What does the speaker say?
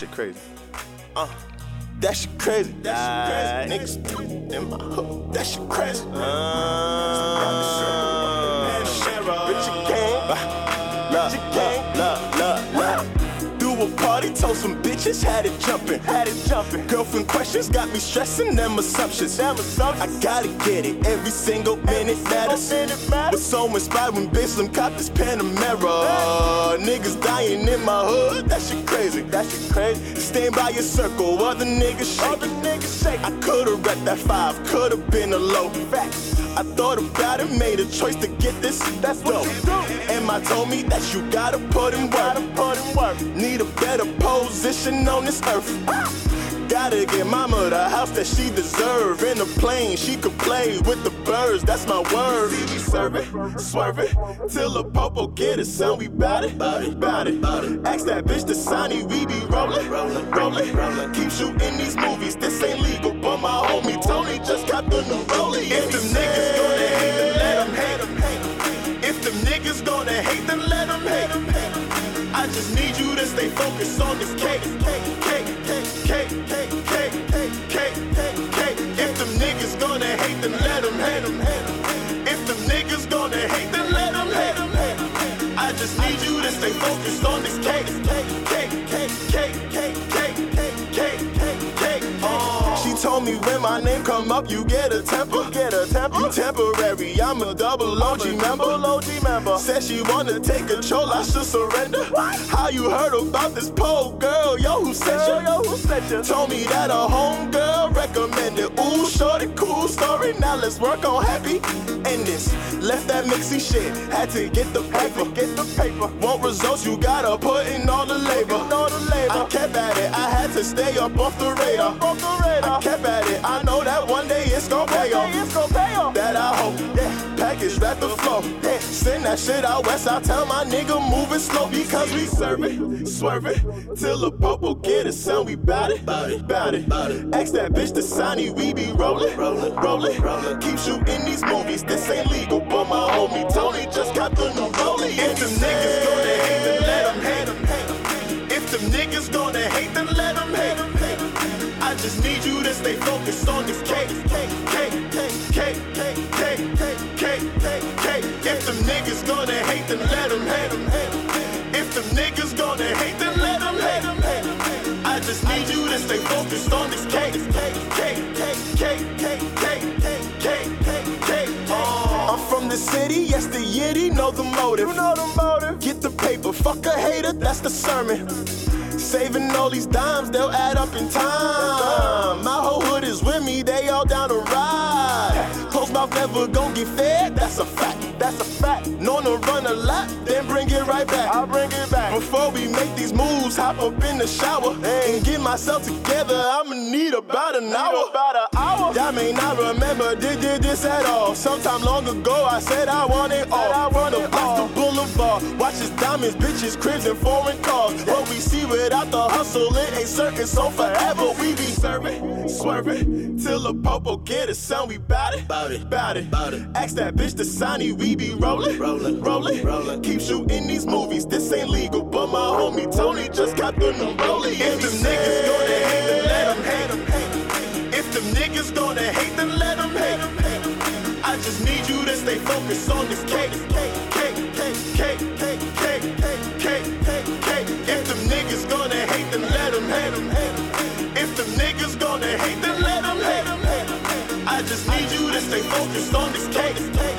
shit crazy. Uh, that shit crazy. That shit crazy. Niggas in my hood. That shit crazy. Uh, Richard Gang. Look, look, look, look. Do a told some bitches, had it jumping. Had it jumping. Girlfriend questions got me stressing them assumptions. Them assumptions. I gotta get it. Every single minute matters. Was so inspired when Slim copped this Panamera. Niggas dying in my hood. That shit crazy. That shit crazy. Stand by your circle. Other niggas shake. Other niggas shake. I could've wrecked that five. Could've been a low. Facts. I thought about it, made a choice to get this. That's dope. And my told me that you gotta put in work. Put in work. Need a better position on this earth. Gotta get mama the house that she deserve. In a plane, she could play with the birds. That's my word. See me serve it, swerve it, till the popo get it, son. We bout it, bout it, bout it. Ask that bitch to sign it. We be rolling, rolling, rolling. Keep shooting these movies. This ain't legal, but my homie Tony just got the new rollie. If them niggas focused on this cake, cake, cake, cake, cake, cake, cake, cake, cake, cake. If them niggas gonna hate, then let them hate them. If them niggas gonna hate, then let them hate them. I just need you to stay focused on told me when my name come up, you get a temper. Get a temper. You temporary. I'm a double OG member. OG member. Said she wanna take control, I should surrender. How you heard about this pole, girl? Yo, who sent you? Yo, who sent you? Told me that a home girl recommended. Ooh, shorty, cool story. Now let's work on happy endings. Left that mixy shit. Had to get the paper. Get the paper. Want results? You gotta put in all the labor. All the labor. I kept at it. I had to stay up off the radar. Off the radar. I kept at it. I know that one day it's gonna pay off. It's gonna pay off. That I hope. Yeah. Package wrap the flow. Yeah. Send that shit out west. I tell my nigga move it slow because we serve it, swerve it till the popo get it. Son, we bout it, bout it, bout it. Ask that bitch to sign it. We be rolling, rolling, rolling. Keep shooting these movies. This ain't legal, just need you to stay focused on this cake, cake, cake, cake, cake, cake, cake, cake, cake, cake, cake. If them niggas gonna hate, then let them hate them. If them niggas gonna hate, then let them hate them. I just need you to stay focused on this cake, cake, cake, cake, cake, cake, cake, cake, cake, cake, cake. I'm from the city, yes the yitty, know the motive. You know the motive. Get the paper, fuck a hater, that's the sermon. Saving all these dimes, they'll add up in time. My whole hood is with me, they all down to ride. Close mouth never gon' get fed, that's a fact, that's a fact. Known to run a lot, then bring it right back. I'll bring it back. Before we make these moves, hop up in the shower and get myself together. I'ma need about an hour. About an hour. Y'all may not remember, did, did this at all. Sometime long ago, I said I want it all. I want the blocks, the boulevard. Watch his diamonds, bitches, cribs, and foreign cars. What we see without the hustle, it ain't certain. So forever we be serving, swerving till the popo get it. Son, we bout it, bout it, bout it, bout it. Ask that bitch to sign it. We be rolling, rolling, rolling, rolling. Keep shooting these movies. This ain't legal, but my homie Tony just got the rollie. If them niggas gonna hate, then let them hate them. If them niggas gonna hate, then let them hate them. I just need you to stay focused on this cake, cake, cake, cake, cake, cake, cake, cake, cake, cake. If them niggas gonna hate, then let them hate them. If them niggas gonna hate, then let them hate them. I just need you to stay focused on this cake.